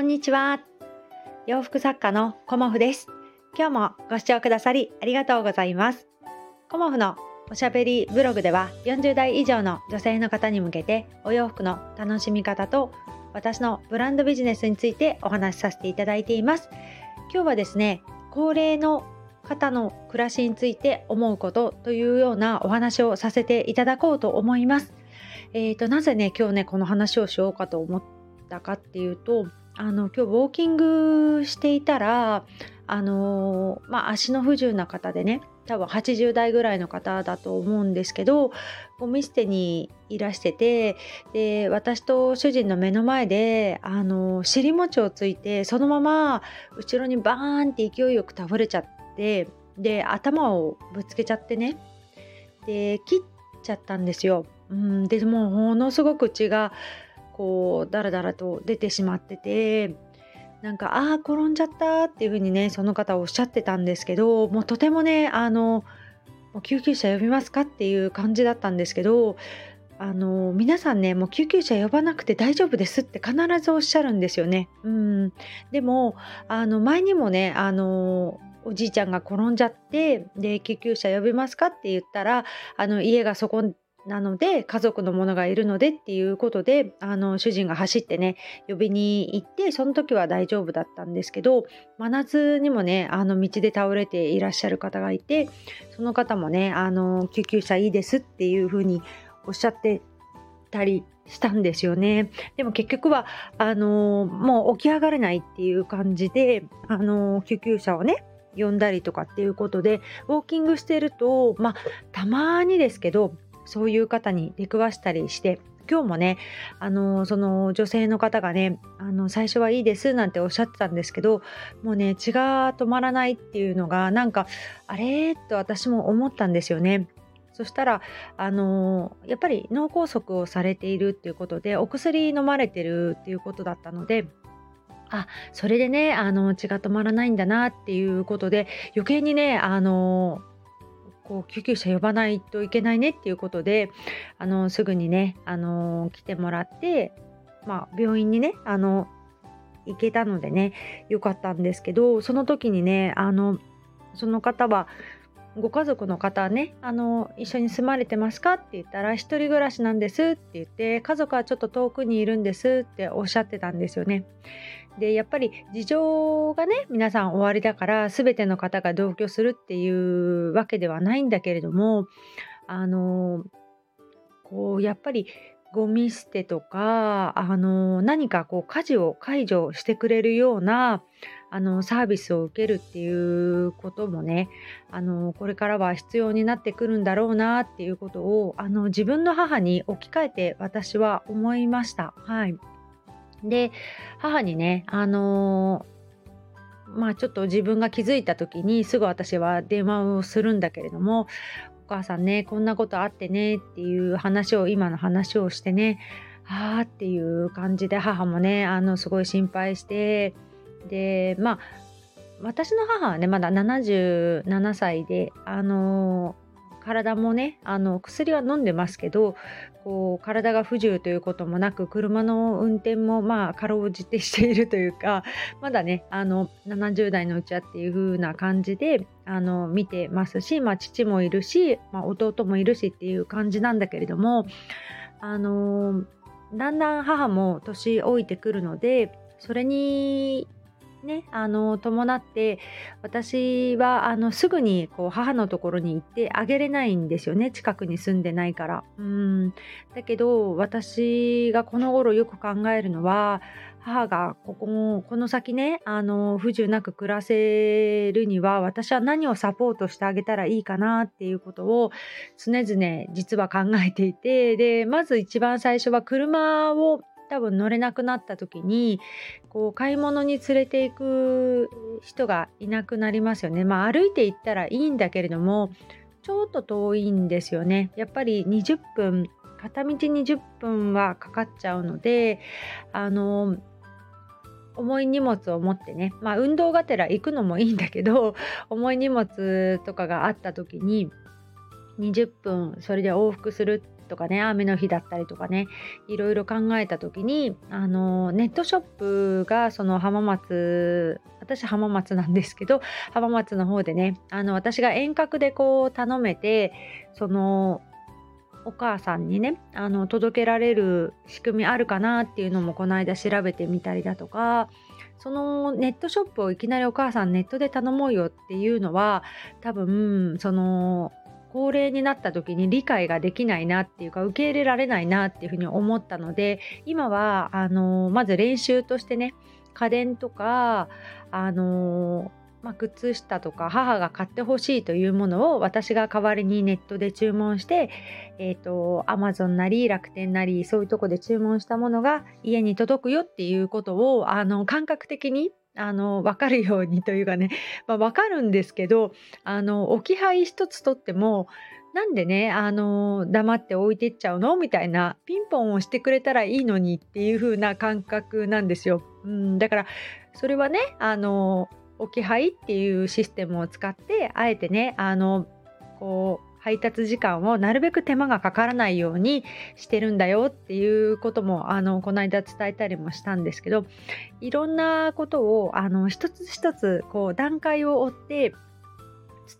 こんにちは。洋服作家のコモフです。今日もご視聴くださりありがとうございます。コモフのおしゃべりブログでは40代以上の女性の方に向けてお洋服の楽しみ方と私のブランドビジネスについてお話しさせていただいています。今日はですね、高齢の方の暮らしについて思うことというようなお話をさせていただこうと思います。えーと、なぜね今日ねこの話をしようかと思ったかっていうとあの今日ウォーキングしていたらあのまあ、足の不自由な方でね多分80代ぐらいの方だと思うんですけどゴミ捨てにいらしててで私と主人の目の前であの尻餅をついてそのまま後ろにバーンって勢いよく倒れちゃってで頭をぶつけちゃってねで切っちゃったんですよ。うん、でもものすごく血がこうダラダラと出てしまっててなんかああ転んじゃったっていう風にねその方おっしゃってたんですけどもうとてもねあのもう救急車呼びますかっていう感じだったんですけどあの皆さんねもう救急車呼ばなくて大丈夫ですって必ずおっしゃるんですよね。うん、でもあの前にもねあのおじいちゃんが転んじゃってで救急車呼びますかって言ったらあの家がそこなので家族の者がいるのでっていうことであの主人が走ってね呼びに行ってその時は大丈夫だったんですけど真夏にもねあの道で倒れていらっしゃる方がいてその方もねあの救急車いいですっていうふうにおっしゃってたりしたんですよね。でも結局はあのもう起き上がれないっていう感じであの救急車をね呼んだりとかっていうことでウォーキングしてるとまあたまにですけどそういう方に出くわしたりして今日もねあのその女性の方がねあの最初はいいですなんておっしゃってたんですけどもうね血が止まらないっていうのがなんかあれと私も思ったんですよね。そしたらあのやっぱり脳梗塞をされているっていうことでお薬飲まれてるっていうことだったのであそれでねあの血が止まらないんだなっていうことで余計にねあのこう救急車呼ばないといけないねっていうことであのすぐにねあの来てもらって、まあ、病院にねあの行けたのでねよかったんですけどその時にねあのその方はご家族の方ねあの一緒に住まれてますかって言ったら1人暮らしなんですって言って家族はちょっと遠くにいるんですっておっしゃってたんですよね。でやっぱり事情がね皆さん終わりだから全ての方が同居するっていうわけではないんだけれどもあのこうやっぱりゴミ捨てとかあの何かこう家事を解除してくれるようなあのサービスを受けるっていうこともねあのこれからは必要になってくるんだろうなっていうことをあの自分の母に置き換えて私は思いました。はいで母にねあの、まあちょっと自分が気づいた時にすぐ私は電話をするんだけれどもお母さんねこんなことあってねっていう話を今の話をしてねああっていう感じで母もねあのすごい心配してでまあ私の母はねまだ77歳であの体もねあの薬は飲んでますけどこう体が不自由ということもなく車の運転もまあかろうじてしているというかまだねあの70代のうちはっていう風な感じであの見てますし、まあ、父もいるし、まあ、弟もいるしっていう感じなんだけれどもあのだんだん母も年老いてくるのでそれにね、あの伴って私はあのすぐにこう母のところに行ってあげれないんですよね近くに住んでないから。うん。だけど私がこの頃よく考えるのは母がここもこの先ねあの不自由なく暮らせるには私は何をサポートしてあげたらいいかなっていうことを常々実は考えていてでまず一番最初は車を多分乗れなくなった時にこう買い物に連れていく人がいなくなりますよね。まあ歩いて行ったらいいんだけれどもちょっと遠いんですよね。やっぱり20分片道20分はかかっちゃうのであの重い荷物を持ってねまあ運動がてら行くのもいいんだけど 重い荷物とかがあった時に20分それで往復するとかね雨の日だったりとかねいろいろ考えた時にあのネットショップがその浜松私浜松なんですけど浜松の方でねあの私が遠隔でこう頼めてそのお母さんにねあの届けられる仕組みあるかなっていうのもこの間調べてみたりだとかそのネットショップをいきなりお母さんネットで頼もうよっていうのは多分その高齢になった時に理解ができないなっていうか受け入れられないなっていうふうに思ったので今はあのまず練習としてね家電とかあのまあ、靴下とか母が買ってほしいというものを私が代わりにネットで注文して、えっ、ー、と、アマゾンなり楽天なりそういうとこで注文したものが家に届くよっていうことをあの感覚的にあの分かるようにというかね、まあ、分かるんですけどあの置き配一つとってもなんでね、あの黙って置いてっちゃうの？みたいな、ピンポンをしてくれたらいいのにっていう風な感覚なんですよ。うん、だから、それはね、あの置き配っていうシステムを使ってあえてねあのこう配達時間をなるべく手間がかからないようにしてるんだよっていうこともあのこの間伝えたりもしたんですけどいろんなことをあの一つ一つこう段階を追って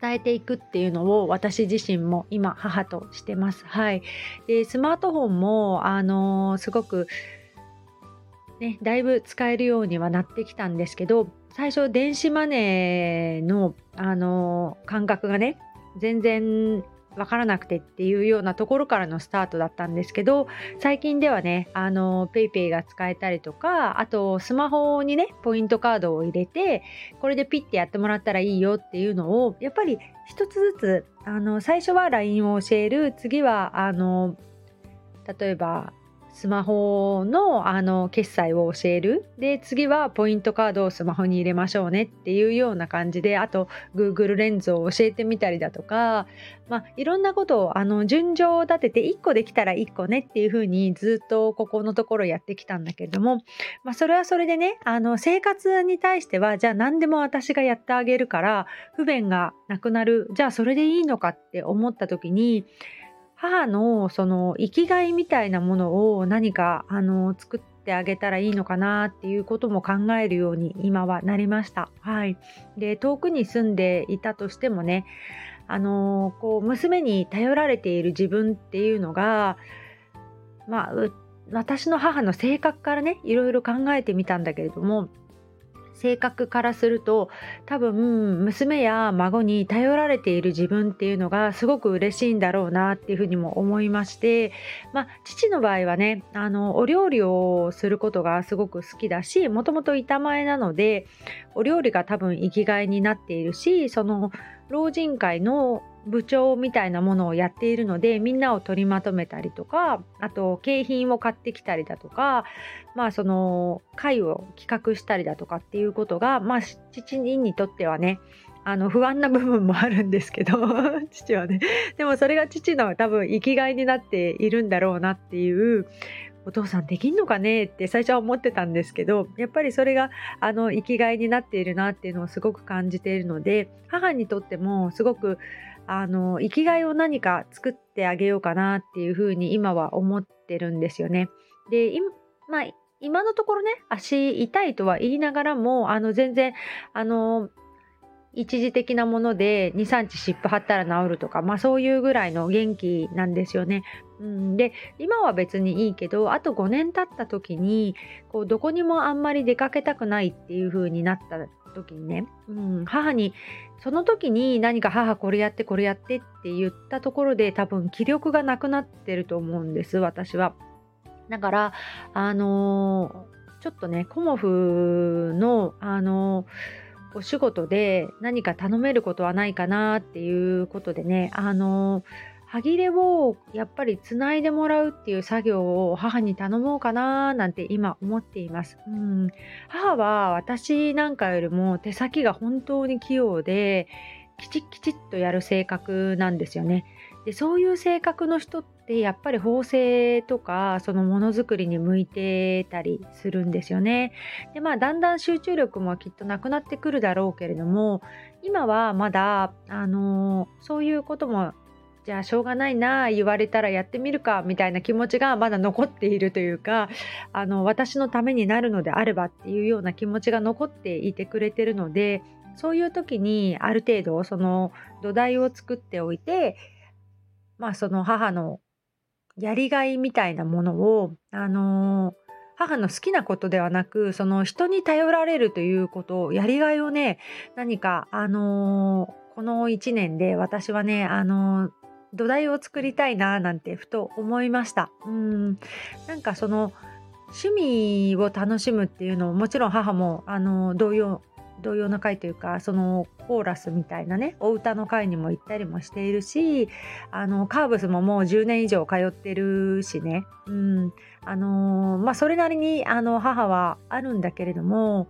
伝えていくっていうのを私自身も今母としてます。はい、でスマートフォンもあのすごくね、だいぶ使えるようにはなってきたんですけど最初電子マネーの、あの感覚がね全然わからなくてっていうようなところからのスタートだったんですけど最近ではねあの PayPay が使えたりとかあとスマホにねポイントカードを入れてこれでピッてやってもらったらいいよっていうのをやっぱり一つずつあの最初は LINE を教える次はあの例えばスマホのあの決済を教える。で次はポイントカードをスマホに入れましょうねっていうような感じであと Google レンズを教えてみたりだとか、まあ、いろんなことをあの順序を立てて1個できたら1個ねっていうふうにずっとここのところやってきたんだけれども、まあ、それはそれでねあの生活に対してはじゃあ何でも私がやってあげるから不便がなくなる。じゃあそれでいいのかって思った時に母のその生きがいみたいなものを何かあの作ってあげたらいいのかなっていうことも考えるように今はなりました。はい、で遠くに住んでいたとしてもねあのこう娘に頼られている自分っていうのがまあ私の母の性格からねいろいろ考えてみたんだけれども性格からすると多分娘や孫に頼られている自分っていうのがすごく嬉しいんだろうなっていうふうにも思いましてまあ父の場合はねあのお料理をすることがすごく好きだしもともと板前なのでお料理が多分生きがいになっているしその老人会の部長みたいなものをやっているのでみんなを取りまとめたりとかあと景品を買ってきたりだとかまあその会を企画したりだとかっていうことがまあ父にとってはねあの不安な部分もあるんですけど 父はね。でもそれが父の多分生きがいになっているんだろうなっていうお父さんできんのかねって最初は思ってたんですけどやっぱりそれがあの生きがいになっているなっていうのをすごく感じているので母にとってもすごくあの生きがいを何か作ってあげようかなっていうふうに今は思ってるんですよね。で今,、まあ、今のところね足痛いとは言いながらもあの全然あの一時的なもので23日湿布貼ったら治るとか、まあ、そういうぐらいの元気なんですよね。うん、で今は別にいいけどあと5年経った時にこうどこにもあんまり出かけたくないっていう風になった時にね、うん、母にその時に何か母これやってこれやってって言ったところで多分気力がなくなってると思うんです私は。だからあのー、ちょっとねコモフのあのー、お仕事で何か頼めることはないかなっていうことでねあのー歯切れをやっぱりつないでもらうっていう作業を母に頼もうかななんて今思っています。うん、母は私なんかよりも手先が本当に器用できちっきちっとやる性格なんですよね。でそういう性格の人ってやっぱり縫製とかそのものづくりに向いてたりするんですよね。でまあだんだん集中力もきっとなくなってくるだろうけれども今はまだあのそういうこともじゃあしょうがないな言われたらやってみるかみたいな気持ちがまだ残っているというかあの私のためになるのであればっていうような気持ちが残っていてくれてるのでそういう時にある程度その土台を作っておいてまあその母のやりがいみたいなものをあの母の好きなことではなくその人に頼られるということやりがいをね何かあのこの1年で私はねあの土台を作りたいななんてふと思いました。うん。なんかその趣味を楽しむっていうのももちろん母もあの同様同様な会というかそのコーラスみたいなねお歌の会にも行ったりもしているしあのカーブスももう10年以上通ってるしね、うん。あのまあ、それなりにあの母はあるんだけれども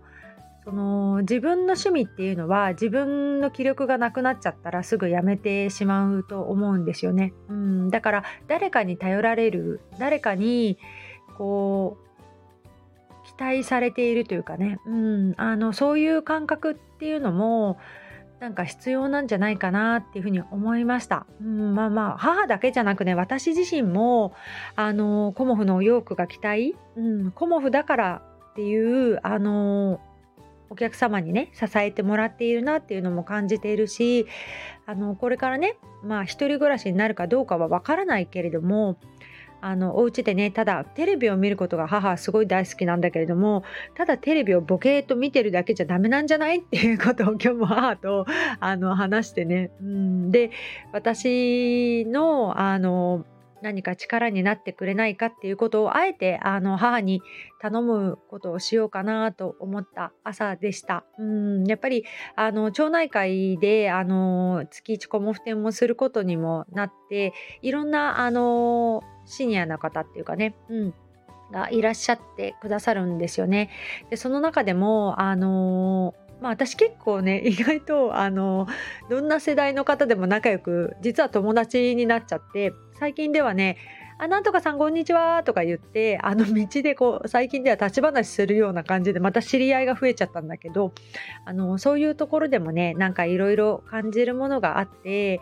その自分の趣味っていうのは自分の気力がなくなっちゃったらすぐやめてしまうと思うんですよね。うん、だから誰かに頼られる誰かにこう期待されているというかね、うん、あのそういう感覚っていうのもなんか必要なんじゃないかなっていうふうに思いました。うん、まあまあ母だけじゃなくね私自身もあのコモフのお洋服が着たい、うん、コモフだからっていうあのお客様にね支えてもらっているなっていうのも感じているしあのこれからねまあ一人暮らしになるかどうかはわからないけれどもあのお家でねただテレビを見ることが母はすごい大好きなんだけれどもただテレビをボケーと見てるだけじゃダメなんじゃないっていうことを今日も母とあの話してね、うん、で私のあの何か力になってくれないかっていうことをあえてあの母に頼むことをしようかなと思った朝でした。うんやっぱりあの町内会であの月1コモフ展もすることにもなっていろんなあのシニアな方っていうかね、うん、がいらっしゃってくださるんですよね。でその中でもあのまあ、私結構ね 意外とあのどんな世代の方でも仲良く実は友達になっちゃって最近ではねあ、なんとかさんこんにちはとか言って、あの道でこう、最近では立ち話するような感じで、また知り合いが増えちゃったんだけど、あの、そういうところでもね、なんかいろいろ感じるものがあって、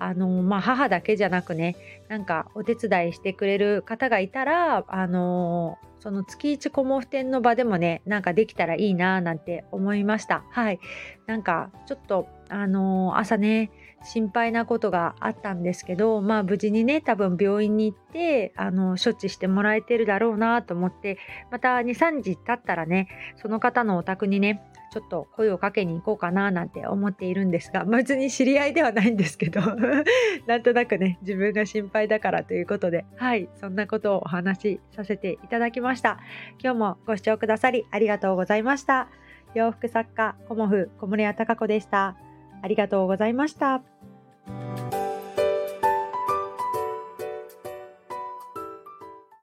あの、まあ、母だけじゃなくね、なんかお手伝いしてくれる方がいたら、あの、その月一コモフ展の場でもね、なんかできたらいいななんて思いました。はい。なんかちょっと、あの朝ね、心配なことがあったんですけど、まあ無事にね、多分病院に行って、あの、処置してもらえてるだろうなと思って、また2、3時経ったらね、その方のお宅にね、ちょっと声をかけに行こうかななんて思っているんですが、別に知り合いではないんですけど、なんとなくね、自分が心配だからということで、はい、そんなことをお話しさせていただきました。今日もご視聴くださりありがとうございました。洋服作家、コモフ小森屋隆子でした。ありがとうございました。